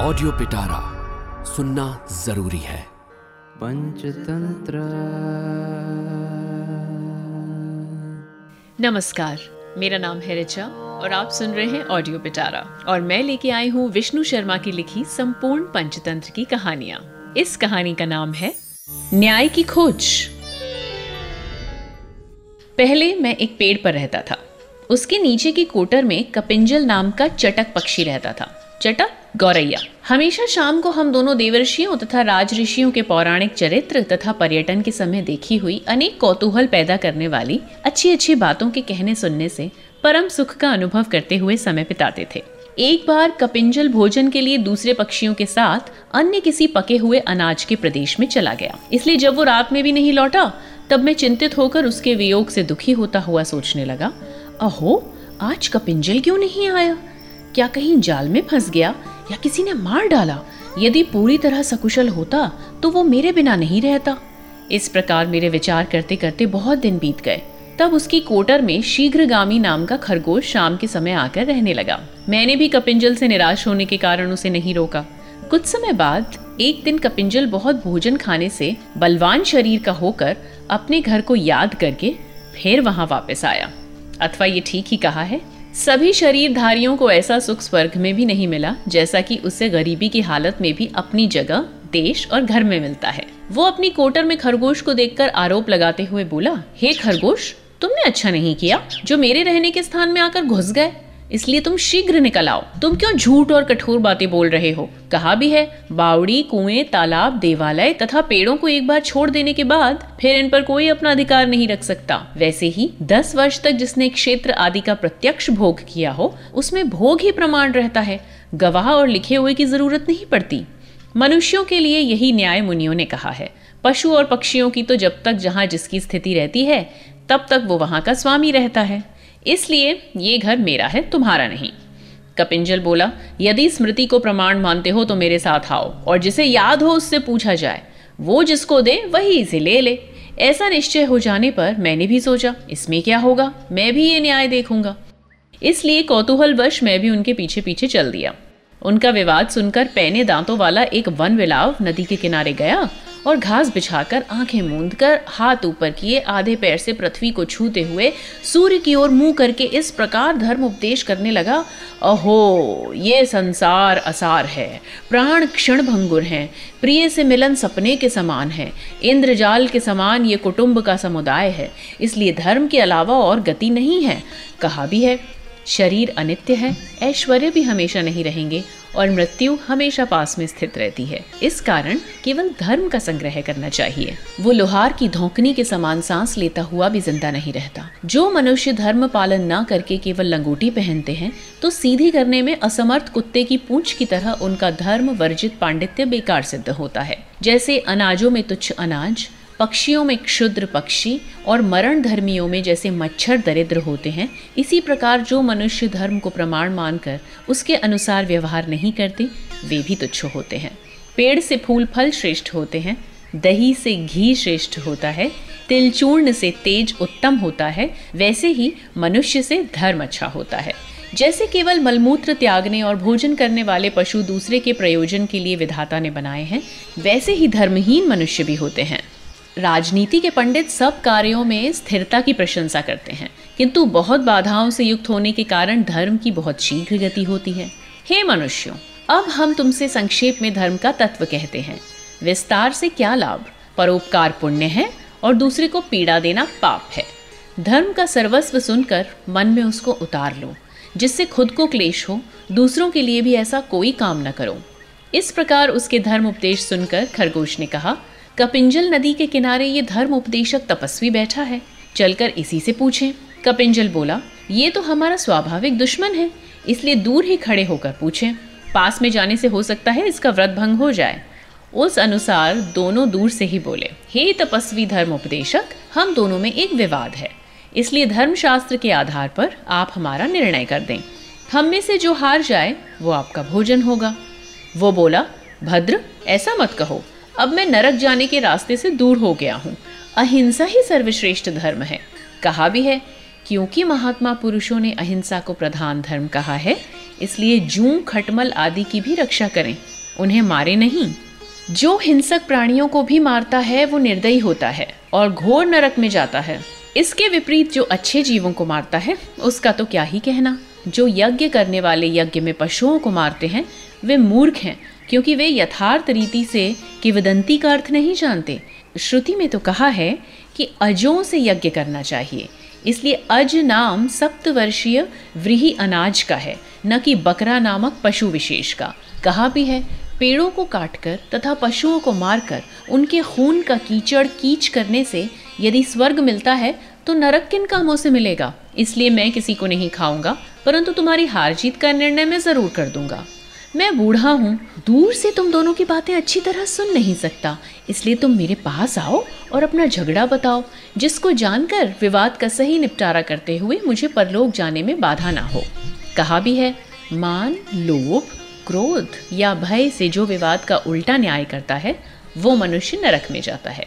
Audio पिटारा सुनना ज़रूरी है। पंचतंत्र। नमस्कार मेरा नाम है रिचा और आप सुन रहे हैं ऑडियो पिटारा और मैं लेके आई हूँ विष्णु शर्मा की लिखी संपूर्ण पंचतंत्र की कहानियाँ। इस कहानी का नाम है न्याय की खोज। पहले मैं एक पेड़ पर रहता था। उसके नीचे की कोटर में कपिंजल नाम का चटक पक्षी रहता था। चटक गौरैया। हमेशा शाम को हम दोनों देवर्षियों तथा राज ऋषियों के पौराणिक चरित्र तथा पर्यटन के समय देखी हुई अनेक कौतूहल पैदा करने वाली अच्छी अच्छी बातों के कहने सुनने से परम सुख का अनुभव करते हुए समय बिताते थे। एक बार कपिंजल भोजन के लिए दूसरे पक्षियों के साथ अन्य किसी पके हुए अनाज के प्रदेश में चला गया। इसलिए जब वो रात में भी नहीं लौटा, तब मैं चिंतित होकर उसके वियोग से दुखी होता हुआ सोचने लगा, अहो, आज कपिंजल क्यों नहीं आया? क्या कहीं जाल में फंस गया? या किसी ने मार डाला? यदि पूरी तरह सकुशल होता तो वो मेरे बिना नहीं रहता। इस प्रकार मेरे विचार करते करते बहुत दिन बीत गए। तब उसकी कोटर में शीघ्रगामी नाम का खरगोश शाम के समय आकर रहने लगा। मैंने भी कपिंजल से निराश होने के कारण उसे नहीं रोका। कुछ समय बाद, एक दिन कपिंजल बहुत भोजन खाने से बलवान शरीर का होकर अपने घर को याद करके फिर वहाँ वापस आया। अथवा ये ठीक ही कहा है? सभी शरीरधारियों को ऐसा सुख स्वर्ग में भी नहीं मिला जैसा कि उसे गरीबी की हालत में भी अपनी जगह, देश और घर में मिलता है। वो अपनी कोटर में खरगोश को देखकर आरोप लगाते हुए बोला, हे खरगोश, तुमने अच्छा नहीं किया। जो मेरे रहने के स्थान में आकर घुस गए इसलिए तुम शीघ्र निकल आओ। तुम क्यों झूठ और कठोर बातें बोल रहे हो? कहा भी है, बावड़ी, कुएँ, तालाब, देवालय तथा पेड़ों को एक बार छोड़ देने के बाद फिर इन पर कोई अपना अधिकार नहीं रख सकता। वैसे ही, दस वर्ष तक जिसने क्षेत्र आदि का प्रत्यक्ष भोग किया हो, उसमें भोग ही प्रमाण रहता है। गवाह और लिखे हुए की ज़रूरत नहीं पड़ती। मनुष्यों के लिए यही न्याय मुनियों ने कहा है। पशु और पक्षियों की तो जब तक जहाँ जिसकी स्थिति रहती है, तब तक वो वहाँ का स्वामी रहता है। इसलिए ये घर मेरा है, तुम्हारा नहीं। कपिंजल बोला, यदि स्मृति को प्रमाण मानते हो तो मेरे साथ आओ, और जिसे याद हो उससे पूछा जाए। वो जिसको दे, वही इसे ले ले। ऐसा निश्चय हो जाने पर मैंने भी सोचा, इसमें क्या होगा? मैं भी ये न्याय देखूँगा। इसलिए कौतूहलवश मैं भी उनके पीछे पीछे चल दिया। उनका विवाद सुनकर पैने दांतों वाला एक वन विलाव नदी के किनारे गया और घास बिछाकर आँखें मूंद कर हाथ ऊपर किए आधे पैर से पृथ्वी को छूते हुए सूर्य की ओर मुँह करके इस प्रकार धर्म उपदेश करने लगा, अहो, ये संसार असार है। प्राण क्षण भंगुर है। प्रिय से मिलन सपने के समान है। इंद्रजाल के समान ये कुटुंब का समुदाय है। इसलिए धर्म के अलावा और गति नहीं है। कहा भी है, शरीर अनित्य है। ऐश्वर्य भी हमेशा नहीं रहेंगे। और मृत्यु हमेशा पास में स्थित रहती है। इस कारण केवल धर्म का संग्रह करना चाहिए। वो लोहार की धोकनी के समान सांस लेता हुआ भी ज़िंदा नहीं रहता। जो मनुष्य धर्म पालन न करके केवल लंगोटी पहनते हैं तो सीधी करने में असमर्थ कुत्ते की पूंछ की तरह उनका धर्म वर्जित पांडित्य बेकार सिद्ध होता है। जैसे अनाजों में तुच्छ अनाज पक्षियों में क्षुद्र पक्षी और मरण धर्मियों में जैसे मच्छर दरिद्र होते हैं, इसी प्रकार जो मनुष्य धर्म को प्रमाण मानकर उसके अनुसार व्यवहार नहीं करते, वे भी तुच्छ होते हैं। पेड़ से फूल फल श्रेष्ठ होते हैं, दही से घी श्रेष्ठ होता है, तिलचूर्ण से तेज उत्तम होता है, वैसे ही मनुष्य से धर्म अच्छा होता है। जैसे केवल मलमूत्र त्यागने और भोजन करने वाले पशु दूसरे के प्रयोजन के लिए विधाता ने बनाए हैं, वैसे ही धर्महीन मनुष्य भी होते हैं। राजनीति के पंडित सब कार्यों में स्थिरता की प्रशंसा करते हैं। किंतु बहुत बाधाओं से युक्त होने के कारण धर्म की बहुत शीघ्र गति होती है। हे मनुष्यों, अब हम तुमसे संक्षेप में धर्म का तत्व कहते हैं। विस्तार से क्या लाभ? परोपकार पुण्य है और दूसरे को पीड़ा देना पाप है। धर्म का सर्वस्व सुनकर मन में उसको उतार लो, जिससे खुद को क्लेश हो, दूसरों के लिए भी ऐसा कोई काम न करो। इस प्रकार उसके धर्म उपदेश सुनकर खरगोश ने कहा कपिंजल नदी के किनारे ये धर्म उपदेशक तपस्वी बैठा है। चलकर इसी से पूछें। कपिंजल बोला, ये तो हमारा स्वाभाविक दुश्मन है, इसलिए दूर ही खड़े होकर पूछें। पास में जाने से हो सकता है इसका व्रत भंग हो जाए? उस अनुसार दोनों दूर से ही बोले, हे तपस्वी धर्म उपदेशक, हम दोनों में एक विवाद है। इसलिए धर्मशास्त्र के आधार पर आप हमारा निर्णय कर दें। हम में से जो हार जाए, वो आपका भोजन होगा। वो बोला, भद्र, ऐसा मत कहो। अब मैं नरक जाने के रास्ते से दूर हो गया हूँ। अहिंसा ही सर्वश्रेष्ठ धर्म है। कहा भी है, क्योंकि महात्मा पुरुषों ने अहिंसा को प्रधान धर्म कहा है, इसलिए जू खटमल आदि की भी रक्षा करें, उन्हें मारे नहीं। जो हिंसक प्राणियों को भी मारता है, वो निर्दयी होता है और घोर नरक में जाता है। इसके विपरीत जो अच्छे जीवों को मारता है, उसका तो क्या ही कहना। जो यज्ञ करने वाले यज्ञ में पशुओं को मारते हैं, वे मूर्ख हैं क्योंकि वे यथार्थ रीति से किवदंती का अर्थ नहीं जानते। श्रुति में तो कहा है कि अजों से यज्ञ करना चाहिए। इसलिए अज नाम सप्तवर्षीय व्रीही अनाज का है, न कि बकरा नामक पशु विशेष का। कहा भी है, पेड़ों को काटकर तथा पशुओं को मारकर उनके खून का कीचड़ कीच करने से यदि स्वर्ग मिलता है तो नरक किन कामों से मिलेगा? इसलिए मैं किसी को नहीं खाऊँगा, परंतु तुम्हारी हार जीत का निर्णय मैं ज़रूर कर दूँगा। मैं बूढ़ा हूँ। दूर से तुम दोनों की बातें अच्छी तरह सुन नहीं सकता। इसलिए तुम मेरे पास आओ और अपना झगड़ा बताओ। जिसको जानकर विवाद का सही निपटारा करते हुए मुझे परलोक जाने में बाधा ना हो। कहा भी है, मान, लोभ, क्रोध या भय से जो विवाद का उल्टा न्याय करता है, वो मनुष्य नरक में जाता है।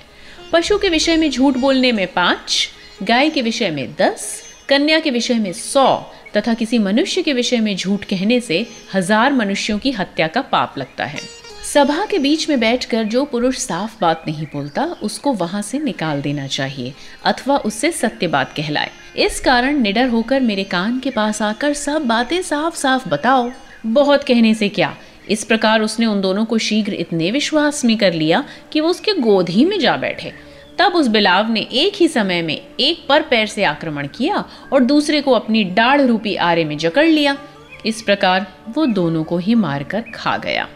पशु के विषय में झूठ बोलने में पाँच, गाय के विषय में दस, कन्या के विषय में सौ तथा किसी मनुष्य के विषय में झूठ कहने से हज़ार मनुष्यों की हत्या का पाप लगता है। सभा के बीच में बैठकर जो पुरुष साफ़ बात नहीं बोलता, उसको वहाँ से निकाल देना चाहिए, अथवा उससे सत्य बात कहलाए। इस कारण निडर होकर मेरे कान के पास आकर सब बातें साफ़ साफ़ बताओ। बहुत कहने से क्या? इस प्रकार उसने उन दोनों को शीघ्र इतने विश्वास में कर लिया कि वो उसके गोद ही में जा बैठे। तब उस बिलाव ने एक ही समय में एक पर पैर से आक्रमण किया और दूसरे को अपनी डाढ़ रूपी आरे में जकड़ लिया। इस प्रकार वो दोनों को ही मारकर खा गया।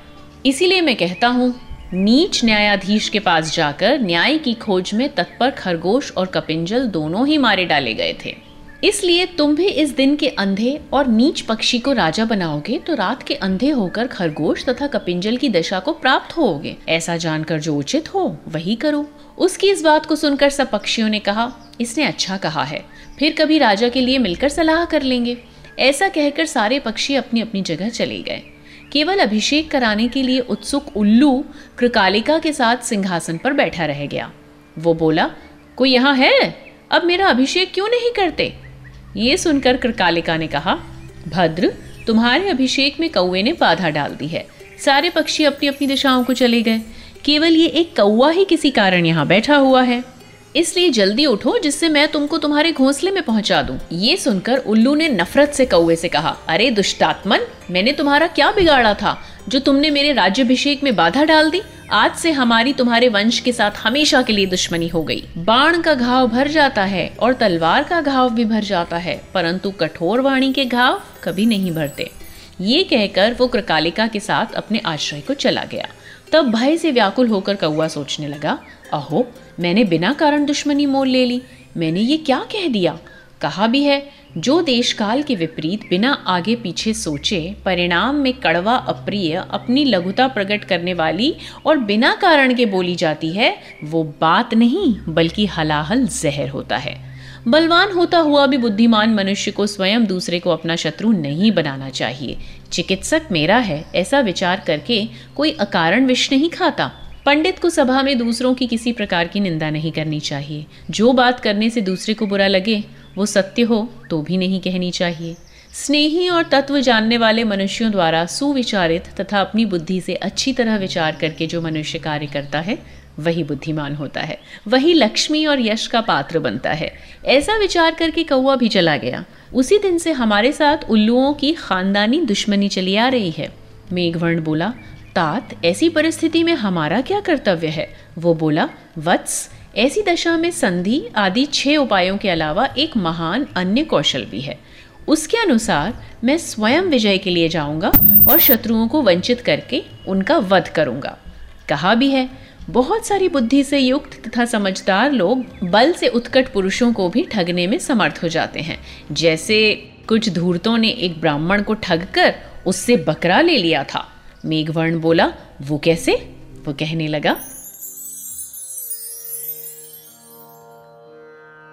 इसीलिए मैं कहता हूँ, नीच न्यायाधीश के पास जाकर न्याय की खोज में तत्पर खरगोश और कपिंजल दोनों ही मारे डाले गए थे। इसलिए तुम भी इस दिन के अंधे और नीच पक्षी को राजा बनाओगे तो रात के अंधे होकर खरगोश तथा कपिंजल की दशा को प्राप्त होोगे ऐसा जानकर जो उचित हो, वही करो। उसकी इस बात को सुनकर सब पक्षियों ने कहा, इसने अच्छा कहा है। फिर कभी राजा के लिए मिलकर सलाह कर लेंगे। ऐसा कहकर सारे पक्षी अपनी अपनी जगह चले गए। केवल अभिषेक कराने के लिए उत्सुक उल्लू कृकालिका के साथ सिंहासन पर बैठा रह गया। वो बोला, कोई यहाँ है? अब मेरा अभिषेक क्यों नहीं करते? ये सुनकर कृकालिका ने कहा, भद्र, तुम्हारे अभिषेक में कौए ने बाधा डाल दी है। सारे पक्षी अपनी अपनी दिशाओं को चले गए। केवल ये एक कौआ ही किसी कारण यहाँ बैठा हुआ है। इसलिए जल्दी उठो, जिससे मैं तुमको तुम्हारे घोंसले में पहुँचा दूँ। ये सुनकर उल्लू ने नफरत से कौए से कहा, अरे दुष्टात्मन, मैंने तुम्हारा क्या बिगाड़ा था? जो तुमने मेरे राज्यभिषेक में बाधा डाल दी, आज से हमारी तुम्हारे वंश के साथ हमेशा के लिए दुश्मनी हो गई। बाण का घाव भर जाता है और तलवार का घाव भी भर जाता है, परंतु कठोर वाणी के घाव कभी नहीं भरते। ये कहकर वो कृकालिका के साथ अपने आश्रय को चला गया। तब भय से व्याकुल होकर कौआ सोचने लगा, अहो, मैंने बिना कारण दुश्मनी मोल ले ली। मैंने ये क्या कह दिया? कहा भी है, जो देश काल के विपरीत बिना आगे पीछे सोचे, परिणाम में कड़वा अप्रिय अपनी लघुता प्रकट करने वाली और बिना कारण के बोली जाती है, वो बात नहीं, बल्कि हलाहल जहर होता है। बलवान होता हुआ भी बुद्धिमान मनुष्य को स्वयं दूसरे को अपना शत्रु नहीं बनाना चाहिए। चिकित्सक मेरा है, ऐसा विचार करके कोई अकारण विष नहीं खाता। पंडित को सभा में दूसरों की किसी प्रकार की निंदा नहीं करनी चाहिए। जो बात करने से दूसरे को बुरा लगे वो सत्य हो तो भी नहीं कहनी चाहिए। स्नेही और तत्व जानने वाले मनुष्यों द्वारा सुविचारित तथा अपनी बुद्धि से अच्छी तरह विचार करके जो मनुष्य कार्य करता है, वही बुद्धिमान होता है। वही लक्ष्मी और यश का पात्र बनता है। ऐसा विचार करके कौआ भी चला गया। उसी दिन से हमारे साथ उल्लुओं की खानदानी दुश्मनी चली आ रही है। मेघवर्ण बोला, तात, ऐसी परिस्थिति में हमारा क्या कर्तव्य है? वो बोला, वत्स ऐसी दशा में संधि आदि छह उपायों के अलावा एक महान अन्य कौशल भी है। उसके अनुसार मैं स्वयं विजय के लिए जाऊँगा और शत्रुओं को वंचित करके उनका वध करूँगा। कहा भी है, बहुत सारी बुद्धि से युक्त तथा समझदार लोग बल से उत्कट पुरुषों को भी ठगने में समर्थ हो जाते हैं। जैसे कुछ धूर्तों ने एक ब्राह्मण को ठग कर उससे बकरा ले लिया था। मेघवर्ण बोला, वो कैसे? वो कहने लगा